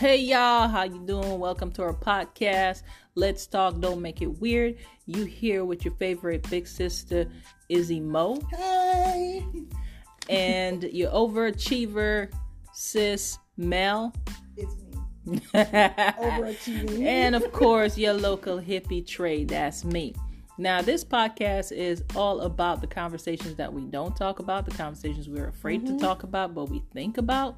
Hey y'all, how you doing? Welcome to our podcast. Let's talk, don't make it weird. You here with your favorite big sister, Izzy Mo. Hey. And your overachiever, sis Mel. It's me. Overachieving. and of course, your local hippie Trey. That's me. Now, this podcast is all about the conversations that we don't talk about, the conversations we're afraid Mm-hmm. to talk about, but we think about,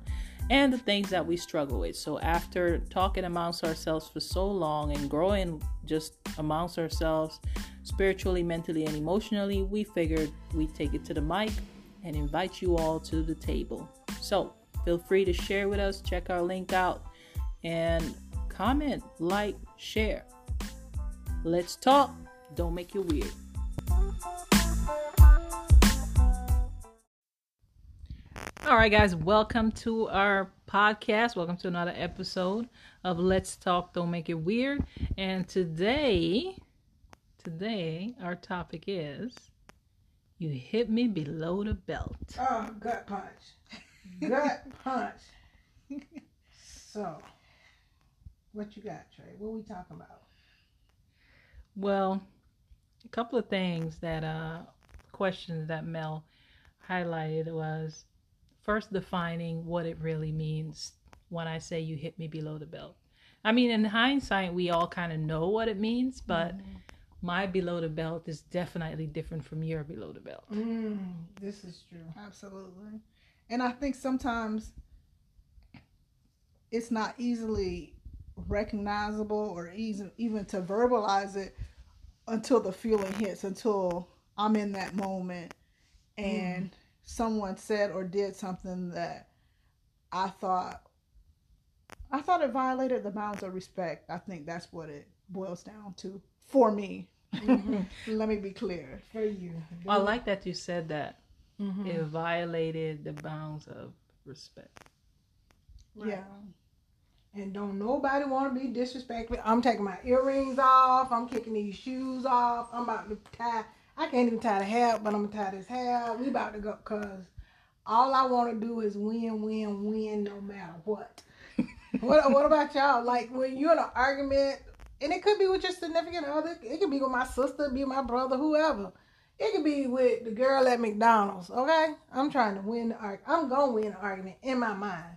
and the things that we struggle with. So, after talking amongst ourselves for so long and growing just amongst ourselves, spiritually, mentally, and emotionally, we figured we'd take it to the mic and invite you all to the table. So, feel free to share with us, check our link out, and comment, like, share. Let's talk. Don't make you weird. All right, guys, welcome to our podcast. Welcome to another episode of Let's Talk, Don't Make It Weird. And today, today, our topic is You Hit Me Below the Belt. Oh, gut punch. Gut punch. So, what you got, Trey? What we talking about? Well, a couple of things that uh questions that Mel highlighted was first defining what it really means when I say you hit me below the belt. I mean, in hindsight, we all kind of know what it means, but my below the belt is definitely different from your below the belt. Mm, this is true. Absolutely. And I think sometimes it's not easily recognizable or even even to verbalize it until the feeling hits, until I'm in that moment and someone said or did something that I thought I thought it violated the bounds of respect. I think that's what it boils down to for me. Let me be clear. For you. I like that you said that Mhm. it violated the bounds of respect. Yeah. And don't nobody want to be disrespectful. I'm taking my earrings off. I'm kicking these shoes off. I'm about to tie. I can't even tie the hair, but I'm gonna tie this hair. We about to go because all I want to do is win, win, win, no matter what. what. What about y'all? Like when you're in an argument, and it could be with your significant other. It could be with my sister, be my brother, whoever. It could be with the girl at McDonald's. Okay, I'm trying to win the argument. I'm gonna win the argument in my mind.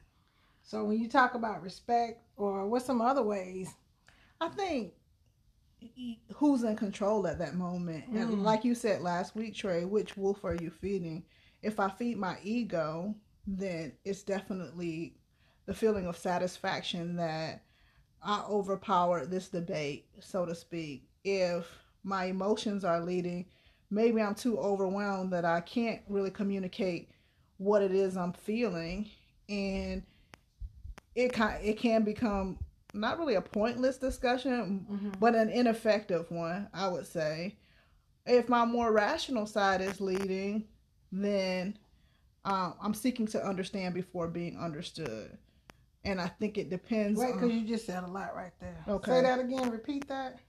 So when you talk about respect or what some other ways, I think who's in control at that moment. Mm. And like you said last week, Trey, which wolf are you feeding? If I feed my ego, then it's definitely the feeling of satisfaction that I overpowered this debate, so to speak. If my emotions are leading, maybe I'm too overwhelmed that I can't really communicate what it is I'm feeling and it can it can become not really a pointless discussion, but an ineffective one, I would say. If my more rational side is leading, then um, I'm seeking to understand before being understood, and I think it depends. Wait, because you just said a lot right there. Okay. Say that again. Repeat that.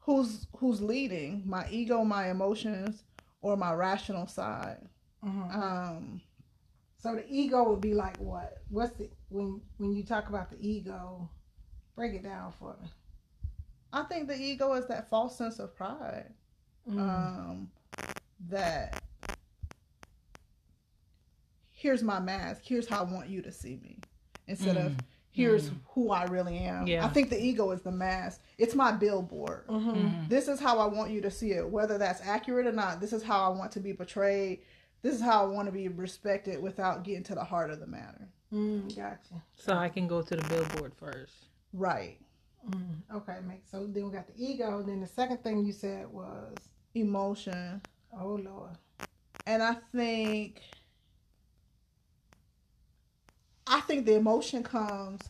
who's who's leading, my ego, my emotions, or my rational side. Mhm. Um, So the ego would be like what? What's the when when you talk about the ego? Break it down for me. I think the ego is that false sense of pride. Mm. um, that here's my mask, here's how I want you to see me, instead of here's who I really am. Yeah. I think the ego is the mask. It's my billboard. Mhm. Mm-hmm. This is how I want you to see it, whether that's accurate or not. This is how I want to be portrayed. This is how I want to be respected without getting to the heart of the matter. Mm, gotcha. So I can go to the billboard first. Right. Mm, okay, make so then we got the ego. Then the second thing you said was, Emotion. oh Lord. And I think I think the emotion comes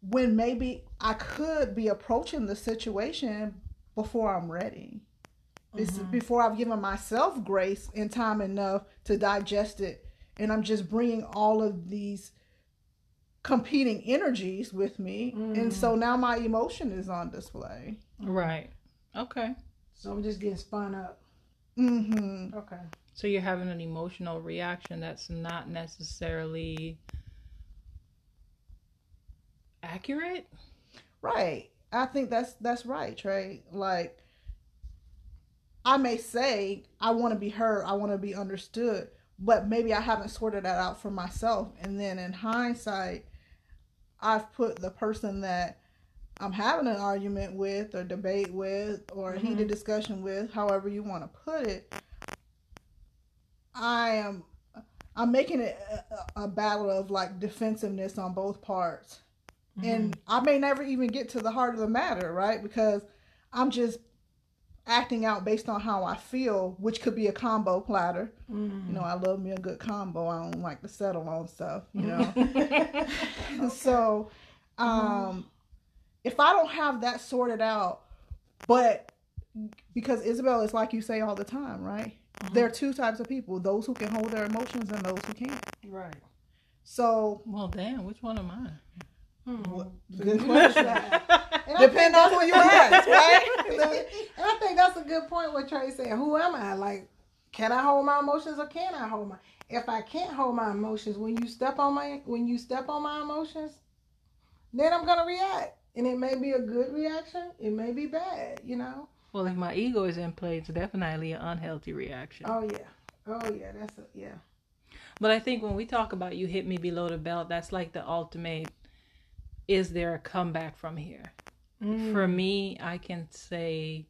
when maybe I could be approaching the situation before I'm ready. This Mm-hmm. before I've given myself grace and time enough to digest it and I'm just bringing all of these competing energies with me and so now my emotion is on display. Right. Okay. So I'm just getting spun up. Mhm. Okay. So you're having an emotional reaction that's not necessarily accurate. Right. I think that's that's right, Trey. Like I may say I want to be heard, I want to be understood, but maybe I haven't sorted that out for myself. And then in hindsight, I've put the person that I'm having an argument with or debate with or Mm-hmm. heated discussion with, however you want to put it, I am I'm making it a, a battle of like defensiveness on both parts. And I may never even get to the heart of the matter, right? Because I'm just acting out based on how I feel, which could be a combo platter. Mm-hmm. You know, I love me a good combo. I don't like to settle on stuff, you know. so, um, if I don't have that sorted out, but because Isabel is like you say all the time, right? There are two types of people: those who can hold their emotions and those who can't. Right. So, Well, damn, which one am I? Hmm. good question. Depend on who you ask, right? and I think that's a good point what Trey said. Who am I? Like, can I hold my emotions or can I hold my if I can't hold my emotions, when you step on my when you step on my emotions, then I'm gonna react. And it may be a good reaction, it may be bad, you know? Well, if my ego is in play, it's definitely an unhealthy reaction. Oh yeah. Oh yeah, that's a yeah. But I think when we talk about you hit me below the belt, that's like the ultimate. Is there a comeback from here? For me, I can say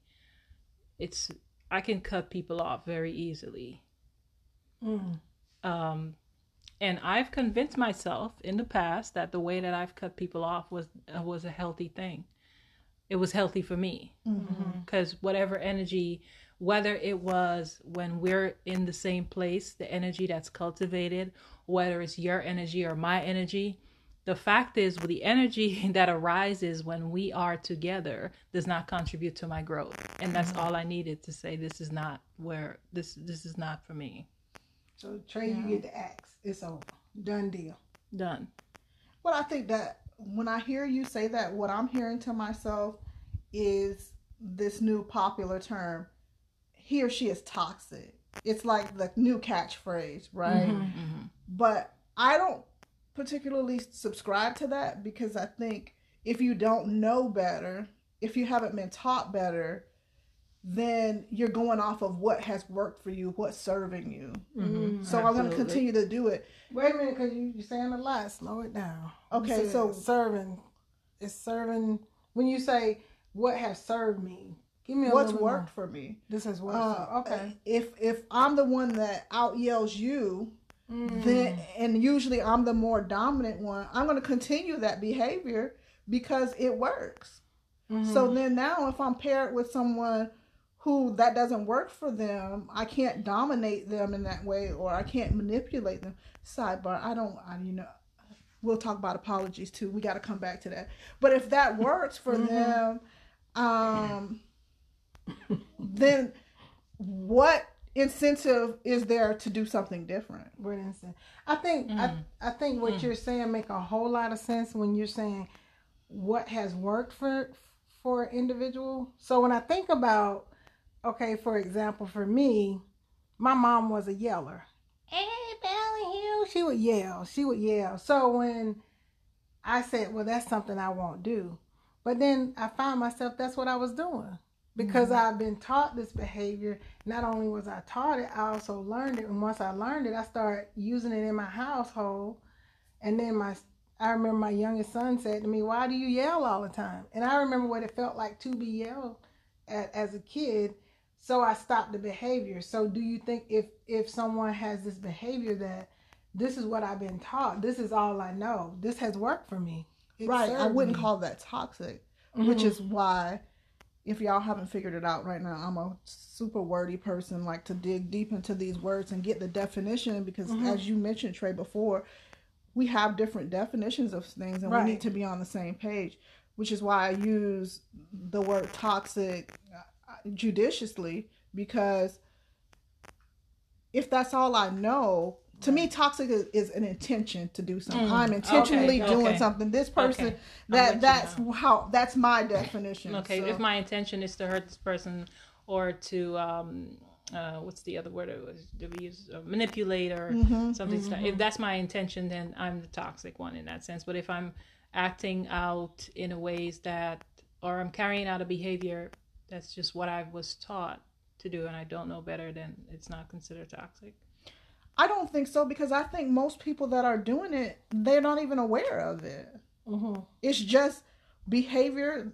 it's I can cut people off very easily. Mm. Um, and I've convinced myself in the past that the way that I've cut people off was uh, was a healthy thing. It was healthy for me because whatever energy, whether it was when we're in the same place, the energy that's cultivated, whether it's your energy or my energy, the fact is, with the energy that arises when we are together does not contribute to my growth, and that's all I needed to say. This is not where this this is not for me. So Trey, you get the axe. It's over. Done deal. Done. Well, I think that when I hear you say that, what I'm hearing to myself is this new popular term he or she is toxic. It's like the new catchphrase, right? Mm-hmm. But I don't particularly subscribe to that because I think if you don't know better, if you haven't been taught better, then you're going off of what has worked for you, what's serving you. Mm-hmm. So I'm going to continue to do it. Wait a minute, because you, you're saying a lot. Slow it down. Okay, so- serving is serving. When you say what has served me, give me a What's worked More. for me? This has worked. Uh, okay. If if I'm the one that out yells you, Mm. then and usually I'm the more dominant one, I'm going to continue that behavior because it works. Mm-hmm. So then now if I'm paired with someone who that doesn't work for them, I can't dominate them in that way or I can't manipulate them. Sidebar, I don't I you know we'll talk about apologies too. We got to come back to that. But if that works for them um then what incentive is there to do something different? What instance? I think I, mm. I think what mm. you're saying make a whole lot of sense when you're saying what has worked for for an individual. So when I think about okay, for example, for me, my mom was a yeller. Hey, Belly Hill, she would yell. She would yell. So when I said, well, that's something I won't do. But then I found myself that's what I was doing because mm-hmm. I've been taught this behavior. Not only was I taught it, I also learned it. And once I learned it, I started using it in my household. And then my, I remember my youngest son said to me, "Why do you yell all the time?" And I remember what it felt like to be yelled at as a kid. So I stopped the behavior. So do you think if if someone has this behavior that this is what I've been taught, this is all I know, this has worked for me. It right. I wouldn't me. call that toxic, which mm-hmm. is why if y'all haven't figured it out right now, I'm a super wordy person, like to dig deep into these words and get the definition because as you mentioned, Trey, before, we have different definitions of things and we need to be on the same page, which is why I use the word toxic uh, judiciously because if that's all I know, to me, toxic is, is an intention to do something. I'm intentionally okay, doing okay. something. This person, Okay. That with you that's now. how that's my definition. Okay, So- if my intention is to hurt this person or to um uh what's the other word it was did we use uh, manipulate or Mm-hmm, something like if that's my intention then I'm the toxic one in that sense but if I'm acting out in a ways that or I'm carrying out a behavior that's just what I was taught to do and I don't know better then it's not considered toxic. I don't think so because I think most people that are doing it, they're not even aware of it. Mm-hmm. It's just behavior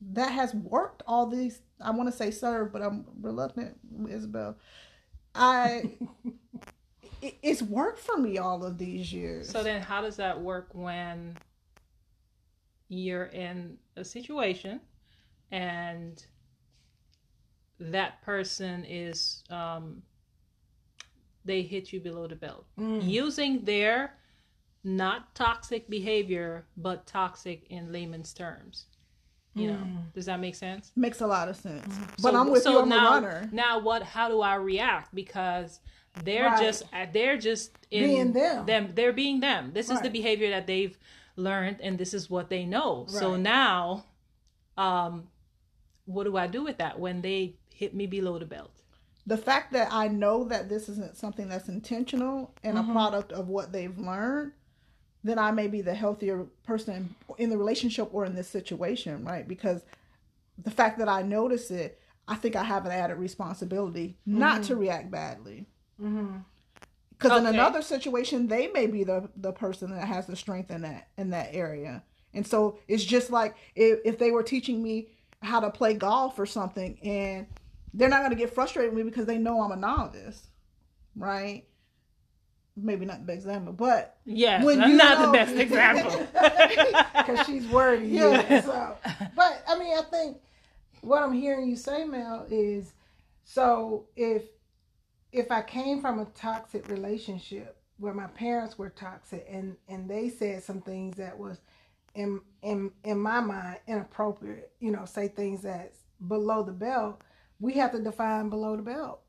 that has worked all these. I want to say serve, but I'm reluctant, Isabel. I it, it's worked for me all of these years. So then, how does that work when you're in a situation and that person is um, they hit you below the belt mm. using their not toxic behavior but toxic in layman's terms you know mm. does that make sense makes a lot of sense mm. but so, i'm with so you i'm now, a runner now what how do i react because they're right. just they're just in being them. them they're being them this right. is the behavior that they've learned and this is what they know right. so now um what do i do with that when they hit me below the belt the fact that i know that this isn't something that's intentional and mm-hmm. a product of what they've learned then I may be the healthier person in the relationship or in this situation, right? Because the fact that I notice it, I think I have an added responsibility mm-hmm. not to react badly. Because mm-hmm. okay. in another situation, they may be the the person that has the strength in that in that area, and so it's just like if if they were teaching me how to play golf or something, and they're not going to get frustrated with me because they know I'm a novice, right? maybe not the best example, but yes, when I'm not know, the best example because she's wordy. Yeah. So, but I mean, I think what I'm hearing you say, Mel, is so if if I came from a toxic relationship where my parents were toxic and and they said some things that was in in in my mind inappropriate, you know, say things that's below the belt, we have to define below the belt.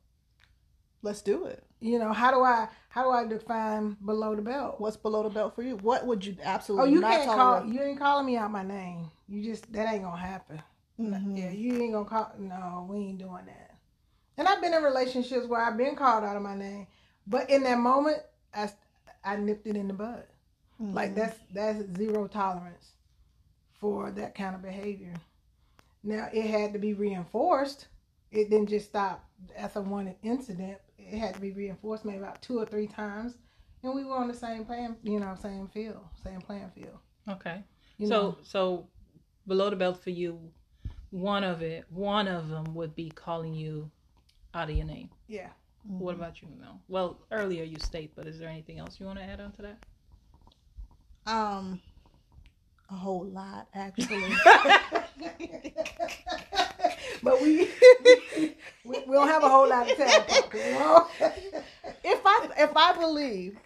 Let's do it. You know, how do I how do I define below the belt? What's below the belt for you? What would you absolutely? Oh, you can't call. You ain't calling me out my name. You just that ain't gonna happen. Mm-hmm. Yeah, you ain't gonna call. No, we ain't doing that. And I've been in relationships where I've been called out of my name, but in that moment, I I nipped it in the bud. Mm-hmm. Like that's that's zero tolerance for that kind of behavior. Now it had to be reinforced. It didn't just stop after one incident it had to be reinforced maybe about two or three times, and we were on the same plan, you know, same field, same playing field. Okay. You so know? so below the belt for you, one of it, one of them would be calling you out of your name. Yeah. Mm-hmm. What about you, Mel? Well, earlier you state, but is there anything else you want to add on to that? Um, a whole lot actually. but we, we, we don't have a whole lot of time. if I if I believe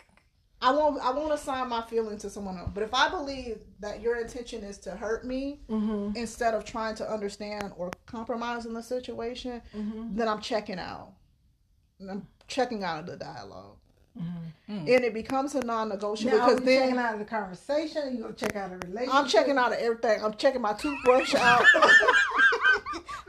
I won't I won't assign my feeling to someone else. But if I believe that your intention is to hurt me mm-hmm. instead of trying to understand or compromise in the situation, mm-hmm. then I'm checking out. I'm checking out of the dialog mm-hmm. and it becomes a non-negotiable now, because then checking out of the conversation, you gonna check out the relationship. I'm checking out of everything. I'm checking my toothbrush out.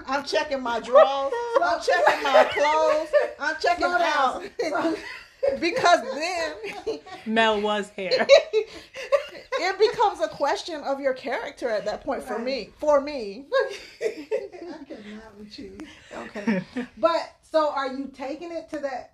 I'm checking my drawers. I'm checking my clothes. I'm checking out. because then Mel was here. it becomes a question of your character at that point for me. For me. I cannot with you. Okay. But so are you taking it to that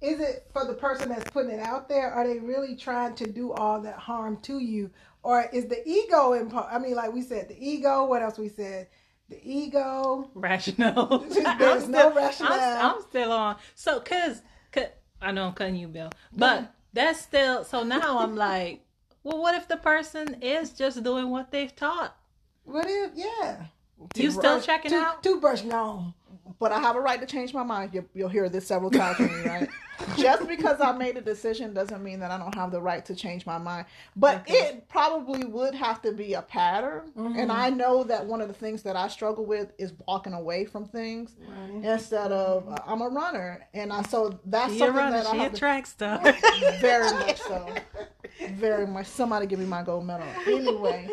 is it for the person that's putting it out there? Are they really trying to do all that harm to you? Or is the ego in I mean, like we said, the ego, what else we said? The ego. Rational. There's no rationale. I'm, I'm, still on. So, cause, cause, I know I'm cutting you, Bill. But yeah. that's still, so now I'm like, well, what if the person is just doing what they've taught? What if, yeah. You still checking two, out? Toothbrush gone but I have a right to change my mind. You, will hear this several times from me, right? Just because I made a decision doesn't mean that I don't have the right to change my mind. But okay. it probably would have to be a pattern. Mm-hmm. And I know that one of the things that I struggle with is walking away from things right. instead of uh, I'm a runner, and I so that's she something runner, that she I have attracts stuff. Very much so. Very much. Somebody give me my gold medal. Anyway,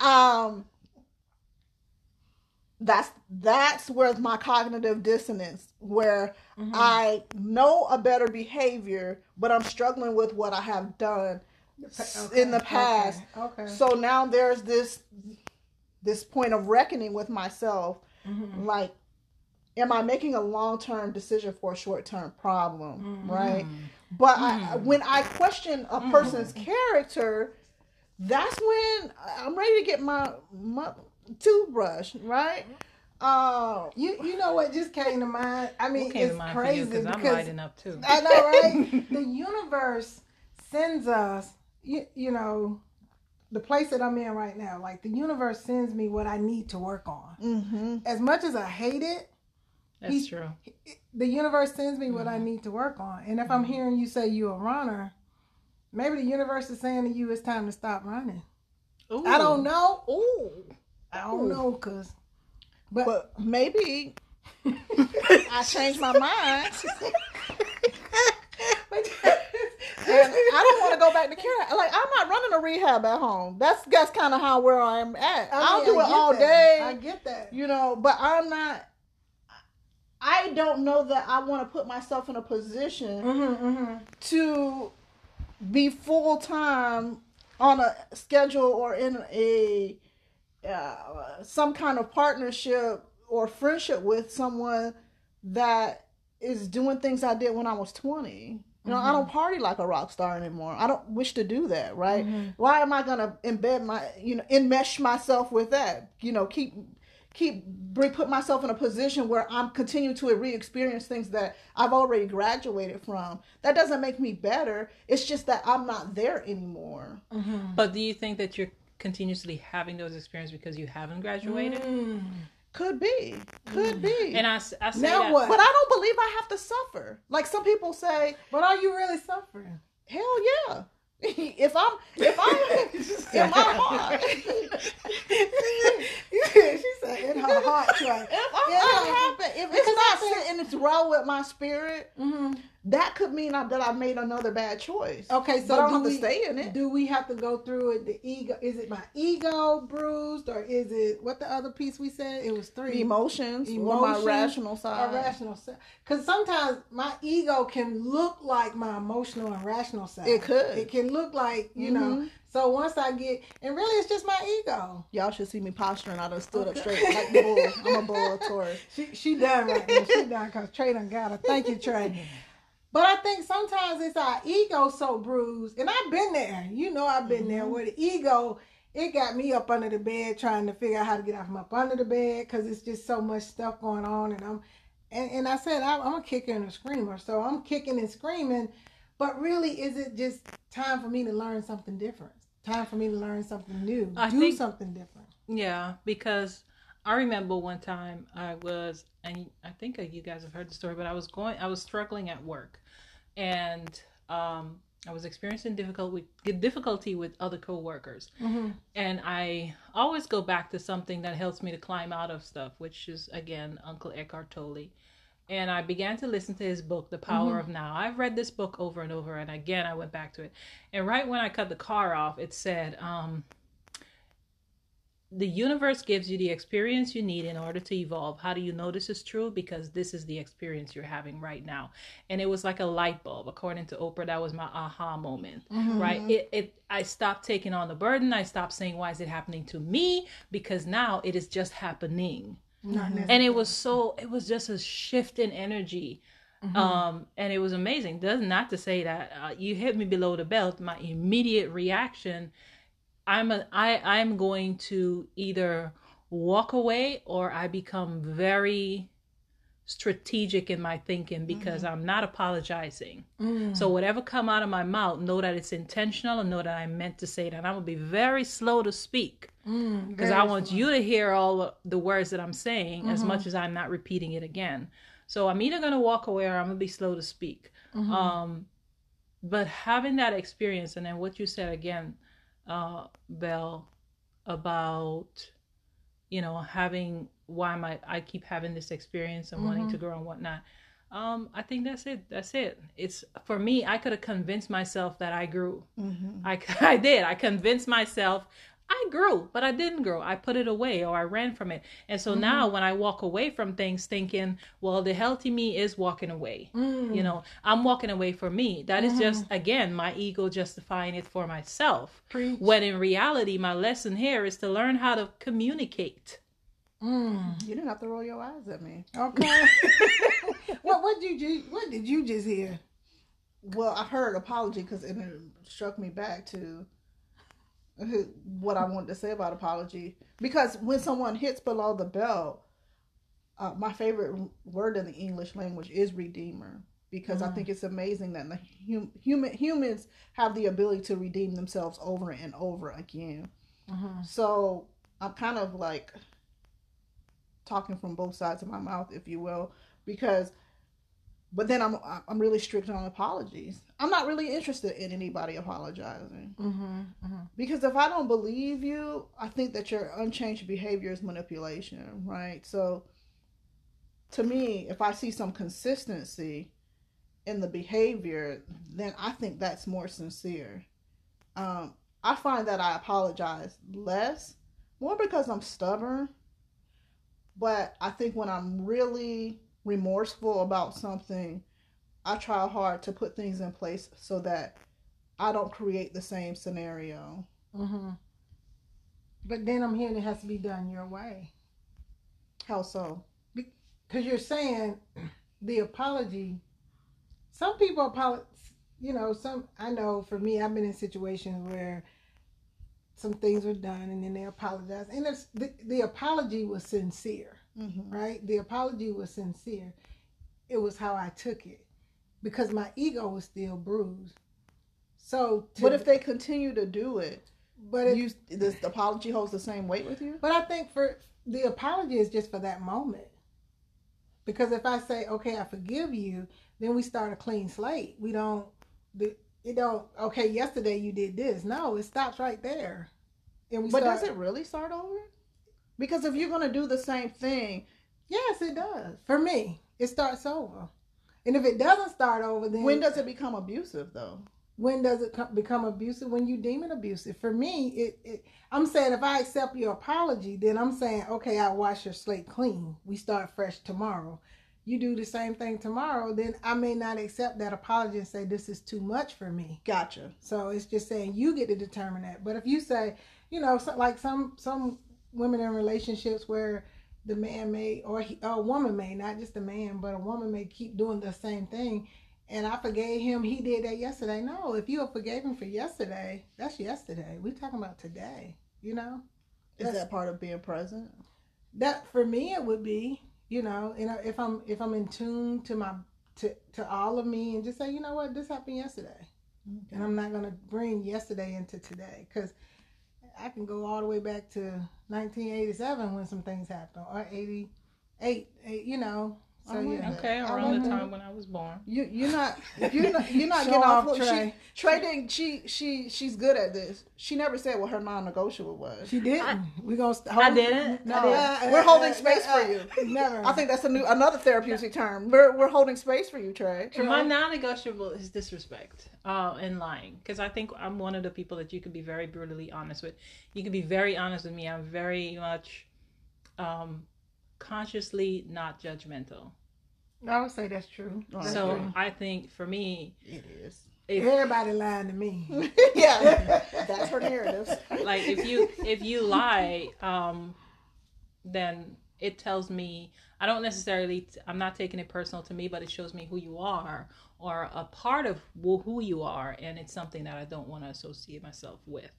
um that's that's where my cognitive dissonance where mm-hmm. i know a better behavior but i'm struggling with what i have done okay. in the past. Okay. okay. So now there's this this point of reckoning with myself. Mm-hmm. Like, am I making a long term decision for a short term problem? Mm-hmm. Right. But mm-hmm. I, when I question a mm-hmm. person's character, that's when I'm ready to get my, my toothbrush. Right. Uh, you you know what just came to mind? I mean, it's crazy because I'm lighting up too. I know, right? the universe sends us, you, you know, the place that I'm in right now. Like the universe sends me what I need to work on. Mm-hmm. As much as I hate it, that's true. the universe sends me mm-hmm. what I mm-hmm. need to work on. And if mm-hmm. I'm hearing you say you're a runner, maybe the universe is saying to you it's time to stop running. Ooh. I don't know. Ooh. I don't know because but, but maybe I changed my mind. and I don't want to go back to care. Like I'm not running a rehab at home. That's that's kind of how where I'm at. I will do it all that. day. I get that. You know, but I'm not. I don't know that I want to put myself in a position mm-hmm, mm-hmm. to be full time on a schedule or in a uh, some kind of partnership or friendship with someone that is doing things I did when I was 20. You know, mm-hmm. I don't party like a rock star anymore. I don't wish to do that, right? Mm-hmm. Why am I gonna embed my, you know, enmesh myself with that? You know, keep keep put myself in a position where I'm continuing to re-experience things that I've already graduated from. That doesn't make me better. It's just that I'm not there anymore. Mm-hmm. But do you think that you're continuously having those experiences because you haven't graduated? Mm. Could be, could mm. be. And I, I say now that, what? But I don't believe I have to suffer. Like some people say, but are you really suffering? Hell yeah. if I'm if I'm in my heart, she said in her heart, If I'm yeah. happy, if it's its row with my spirit, mm-hmm that could mean that I made another bad choice. Okay, so but I don't have to stay in it. Do we have to go through it? The ego is it my ego bruised, or is it what the other piece we said? It was three emotions, emotions or my rational side. rational side. Because sometimes my ego can look like my emotional and rational side. It could. It can look like you mm-hmm. know. So once I get, and really, it's just my ego. Y'all should see me posturing. I done stood okay. up straight like the bull. I'm a bull, Taurus. She she done right now. She done because Trey done got her. Thank you, Trey. But I think sometimes it's our ego so bruised, and I've been there. You know, I've been mm-hmm. there where the ego it got me up under the bed trying to figure out how to get out from up under the bed because it's just so much stuff going on, and I'm and, and I said I, I'm a kicker and a screamer, so I'm kicking and screaming. But really, is it just time for me to learn something different? Time for me to learn something new, I do think, something different. Yeah, because I remember one time I was, and I think you guys have heard the story, but I was going, I was struggling at work, and um, I was experiencing difficulty difficulty with other coworkers, mm-hmm. and I always go back to something that helps me to climb out of stuff, which is again Uncle Eckhart Tolle. And I began to listen to his book, The Power mm-hmm. of Now. I've read this book over and over, and again I went back to it. And right when I cut the car off, it said, um, the universe gives you the experience you need in order to evolve. How do you know this is true? Because this is the experience you're having right now. And it was like a light bulb. According to Oprah, that was my aha moment. Mm-hmm. Right? It it I stopped taking on the burden. I stopped saying, Why is it happening to me? Because now it is just happening. Mm-hmm. And it was so it was just a shift in energy. Mm-hmm. Um, and it was amazing. Does not to say that uh, you hit me below the belt. My immediate reaction I'm a, I I'm going to either walk away or I become very strategic in my thinking because mm. I'm not apologizing. Mm. So whatever come out of my mouth, know that it's intentional and know that I meant to say that. I'm gonna be very slow to speak because mm, I want slow. you to hear all the words that I'm saying mm-hmm. as much as I'm not repeating it again. So I'm either gonna walk away or I'm gonna be slow to speak. Mm-hmm. Um, but having that experience and then what you said again uh, Bell about you know having why am I I keep having this experience and mm-hmm. wanting to mm-hmm. grow and whatnot. Um, I think that's it. That's it. It's for me. I could have convinced myself that I grew. Mm-hmm. I I did. I convinced myself I grew, but I didn't grow. I put it away or I ran from it. And so mm-hmm. now when I walk away from things thinking, well, the healthy me is walking away. Mm. You know, I'm walking away for me. That mm-hmm. is just, mm-hmm. again, my ego justifying it for myself. Preach. When in reality, my lesson here is to learn how to communicate. Mm. You didn't have to roll your eyes at me. Okay. what what did you what did you just hear? Well, I heard apology because it struck me back to what I wanted to say about apology. Because when someone hits below the belt, uh, my favorite word in the English language is redeemer. Because mm-hmm. I think it's amazing that the hum, human humans have the ability to redeem themselves over and over again. Mm-hmm. So I'm kind of like talking from both sides of my mouth, if you will, because but then I'm I'm really strict on apologies. I'm not really interested in anybody apologizing mm-hmm, mm-hmm. because if I don't believe you, I think that your unchanged behavior is manipulation, right? So, to me, if I see some consistency in the behavior, then I think that's more sincere. Um, I find that I apologize less, more because I'm stubborn. But I think when I'm really remorseful about something, I try hard to put things in place so that I don't create the same scenario. Mm-hmm. But then I'm hearing it has to be done your way. How so? Because you're saying the apology. Some people apologize. You know, some I know for me, I've been in situations where some things were done and then they apologize, and it's the, the apology was sincere mm-hmm. right? The apology was sincere. It was how I took it because my ego was still bruised. So, to, but if they continue to do it, but if, you, this apology holds the same weight with you. But I think for the apology is just for that moment. Because if I say, okay, I forgive you, then we start a clean slate. We don't, it don't, okay, yesterday you did this. No, it stops right there. But start, does it really start over? Because if you're going to do the same thing, yes, it does. For me, it starts over. And if it doesn't start over, then when does it become abusive, though? When does it become abusive? When you deem it abusive. For me, it, it I'm saying if I accept your apology, then I'm saying okay, I wash your slate clean. We start fresh tomorrow. You do the same thing tomorrow, then I may not accept that apology and say this is too much for me. Gotcha. So it's just saying you get to determine that. But if you say, you know, so, like some some women in relationships where the man may or he, a woman may not just a man but a woman may keep doing the same thing and i forgave him he did that yesterday no if you forgave him for yesterday that's yesterday we talking about today you know is that part of being present that for me it would be you know and if i'm if i'm in tune to my to to all of me and just say you know what this happened yesterday okay. and i'm not going to bring yesterday into today because I can go all the way back to 1987 when some things happened, or 88, eh, you know. So oh, yeah. Okay, around the time when I was born. You you're not you're not you're not getting off. off Trey. She, Trey didn't. She she she's good at this. She never said what her non-negotiable was. She didn't. I, we gonna hold, I didn't. No, I didn't. we're holding space uh, for you. Never. I think that's a new another therapeutic term. We're we're holding space for you, Trey. My non-negotiable is disrespect uh, and lying because I think I'm one of the people that you can be very brutally honest with. You can be very honest with me. I'm very much um, consciously not judgmental. I would say that's true. That's so true. I think for me, it is. If, Everybody lying to me. yeah, that's her narrative. Like if you if you lie, um, then it tells me I don't necessarily I'm not taking it personal to me, but it shows me who you are or a part of who you are, and it's something that I don't want to associate myself with.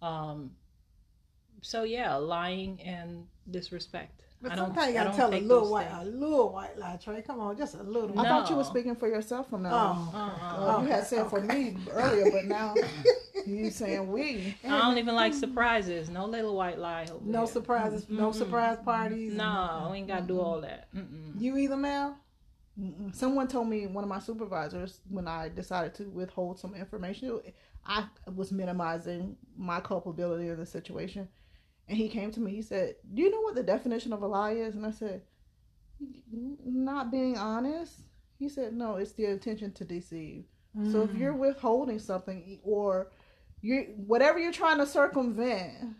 Um, so yeah, lying and disrespect. But sometimes you gotta tell a little white, things. a little white lie, Trey. Come on, just a little. I thought you were speaking for yourself from now. Oh, uh-uh. you had said okay. for me earlier, but now you saying we. I don't even like surprises. No little white lie. no here. surprises. Mm-hmm. No surprise parties. No, we ain't gotta do all that. Mm-mm. You either, Mel. Mm-mm. Someone told me one of my supervisors when I decided to withhold some information. I was minimizing my culpability in the situation and he came to me, he said, Do you know what the definition of a lie is? And I said, Not being honest. He said, No, it's the intention to deceive. Mm. So if you're mm. withholding something or you whatever you're trying to circumvent,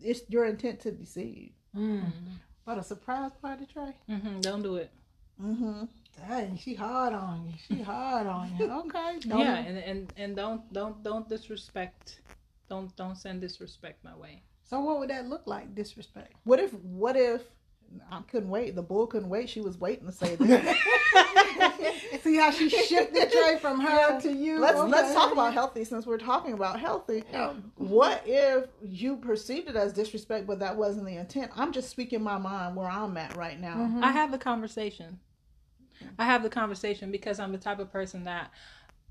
it's your intent to deceive. Mm. What a surprise party, Trey. Mm-hmm. Don't do it. Mm-hmm. Dang, she hard on you. She hard on you. Okay. Don't yeah, and, and and don't don't don't disrespect. Don't don't send disrespect my way. So what would that look like? Disrespect. What if? What if? I couldn't wait. The bull couldn't wait. She was waiting to say that. See how she shifted Trey from her Yeah. to you. let's Okay. let's talk about healthy since we're talking about healthy. What if you perceived it as disrespect, but that wasn't the intent? I'm just speaking my mind where I'm at right now. Mhm. I have the conversation. I have the conversation because I'm the type of person that,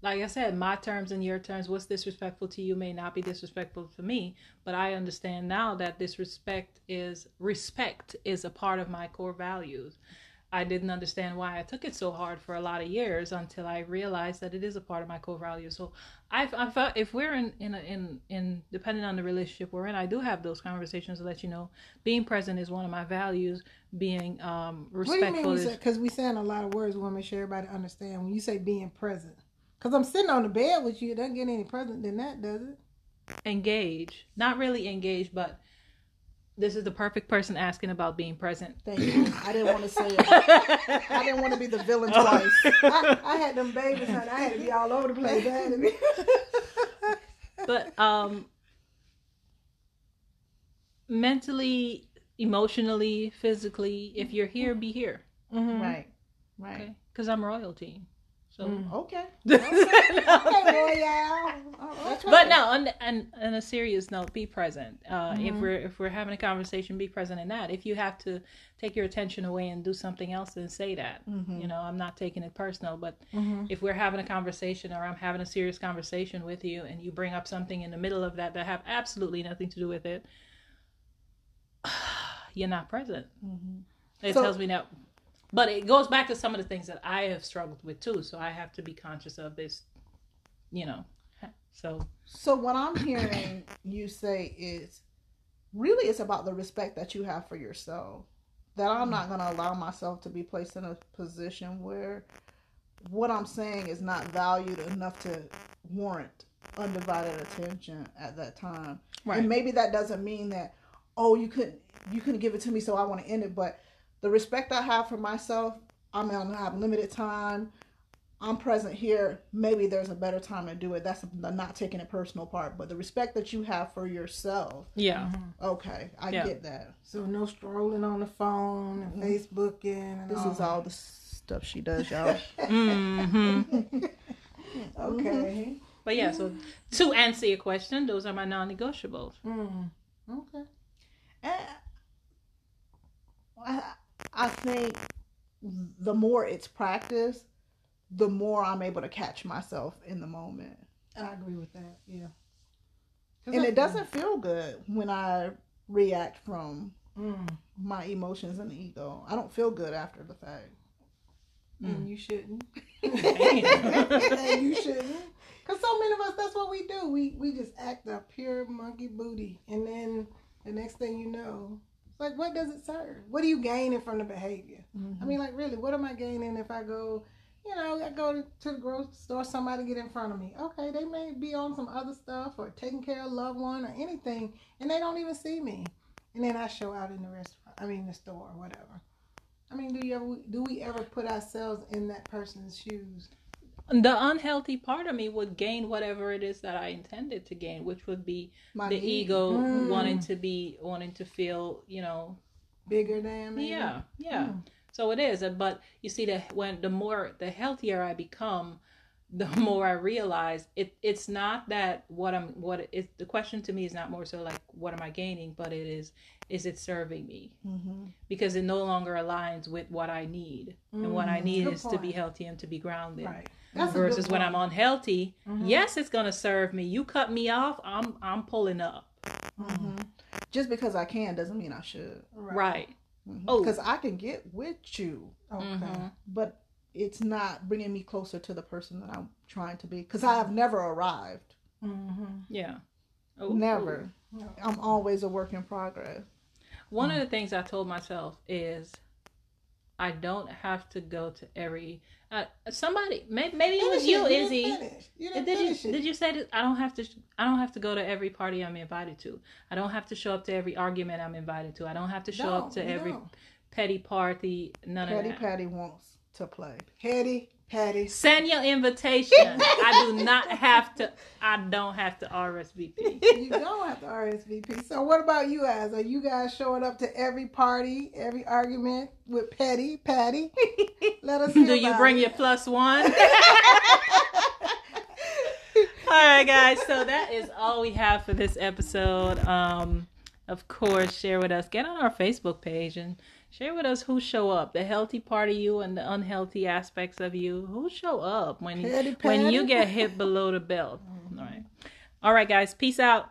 like I said, my terms and your terms, what's disrespectful to you may not be disrespectful to me. But I understand now that disrespect is respect is a part of my core values. I didn't understand why I took it so hard for a lot of years until I realized that it is a part of my core values. So I, I felt if we're in in a, in in depending on the relationship we're in, I do have those conversations to let you know. Being present is one of my values. Being um, What do you mean? respectful is Because we saying a lot of words. We want to make sure everybody understand. When you say being present, because I'm sitting on the bed with you, it doesn't get any present than that, does it? engage. Not really engage, but this is the perfect person asking about being present. Thank you. I didn't want to say it. I didn't want to be the villain twice. I, I had them babies, honey. I had to be all over the place. I had to be. but um mentally, emotionally, physically, if you're here, be here. Mhm. Right. Right. Okay? Because I'm royalty. So Mm. Okay. Okay, Royale. That's right. But no, on, on, on a serious note, be present. Uh, If Mhm. we're if we're having a conversation, be present in that. If you have to take your attention away and do something else, then say that. Mhm. You know, I'm not taking it personal, but Mhm. if we're having a conversation or I'm having a serious conversation with you and you bring up something in the middle of that that have absolutely nothing to do with it, you're not present. Mhm. It So- tells me that. But it goes back to some of the things that I have struggled with too. So I have to be conscious of this, you know. So So what I'm hearing you say is really it's about the respect that you have for yourself. That I'm not going to allow myself to be placed in a position where what I'm saying is not valued enough to warrant undivided attention at that time. Right. And maybe that doesn't mean that oh you couldn't you couldn't give it to me so I want to end it, but the respect I have for myself, I'm gonna have limited time. I'm present here. Maybe there's a better time to do it. That's the not taking it personal part, but the respect that you have for yourself. yeah. Okay, I Yeah. get that. So no strolling on the phone and Mhm. Facebooking and This all is all the stuff she does, y'all. hmm Okay. But yeah, so to answer your question, those are my non-negotiables. Mm. Okay. And I, I think the more it's practiced, the more I'm able to catch myself in the moment. I agree with that. Yeah. And I- it doesn't feel good when I react from Mm. my emotions and ego. I don't feel good after the fact. And you shouldn't. And you shouldn't. Cause so many of us, that's what we do. We we just act a pure monkey booty, and then the next thing you know, like, what does it serve? What are you gaining from the behavior? I mean, mm-hmm. like, really, what am I gaining if I go? You know, I go to, to the grocery store, somebody get in front of me. Okay, they may be on some other stuff or taking care of a loved one or anything, and they don't even see me. And then I show out in the restaurant, I mean, the store or whatever. I mean, do you ever do we ever put ourselves in that person's shoes? The unhealthy part of me would gain whatever it is that I intended to gain, which would be My the ego Mm. wanting to be, wanting to feel, you know, Bigger than maybe? yeah, yeah. Mm. So it is, but you see that when the more the healthier I become, the more I realize it. It's not that what I'm what it. The question to me is not more so like what am I gaining, but it is is it serving me Mm-hmm. because it no longer aligns with what I need, and what I Mm, need good is to be healthy and to be grounded. Right. That's Versus when. I'm unhealthy, Mhm. yes, it's gonna serve me. You cut me off, I'm I'm pulling up. Mm-hmm. Just because I can doesn't mean I should. Right. Mhm. Oh. Because I can get with you, Okay. Mhm. but it's not bringing me closer to the person that I'm trying to be. Because I have never arrived. Mm-hmm. Yeah. Oh, Never. I'm always a work in progress. One of the things I told myself is I don't have to go to every. Uh, somebody, maybe, maybe it was you. Izzy. You didn't Did you it. did you say that I don't have to I don't have to go to every party I'm invited to. I don't have to show up to every argument I'm invited to. I don't have to show up to every don't. petty party. None Patty of that. Petty Patty wants to play. Petty, petty. Send your invitation. I do not have to. I don't have to RSVP. You don't have to RSVP. So what about you guys? Are you guys showing up to every party, every argument with petty, patty? Let us. Do you bring it. your plus one? all right, guys. So that is all we have for this episode. Um, of course, share with us. Get on our Facebook page and share with us who show up. The healthy part of you and the unhealthy aspects of you. Who show up when Petty, when you get hit below the belt. Mm-hmm. All right. All right, guys. Peace out.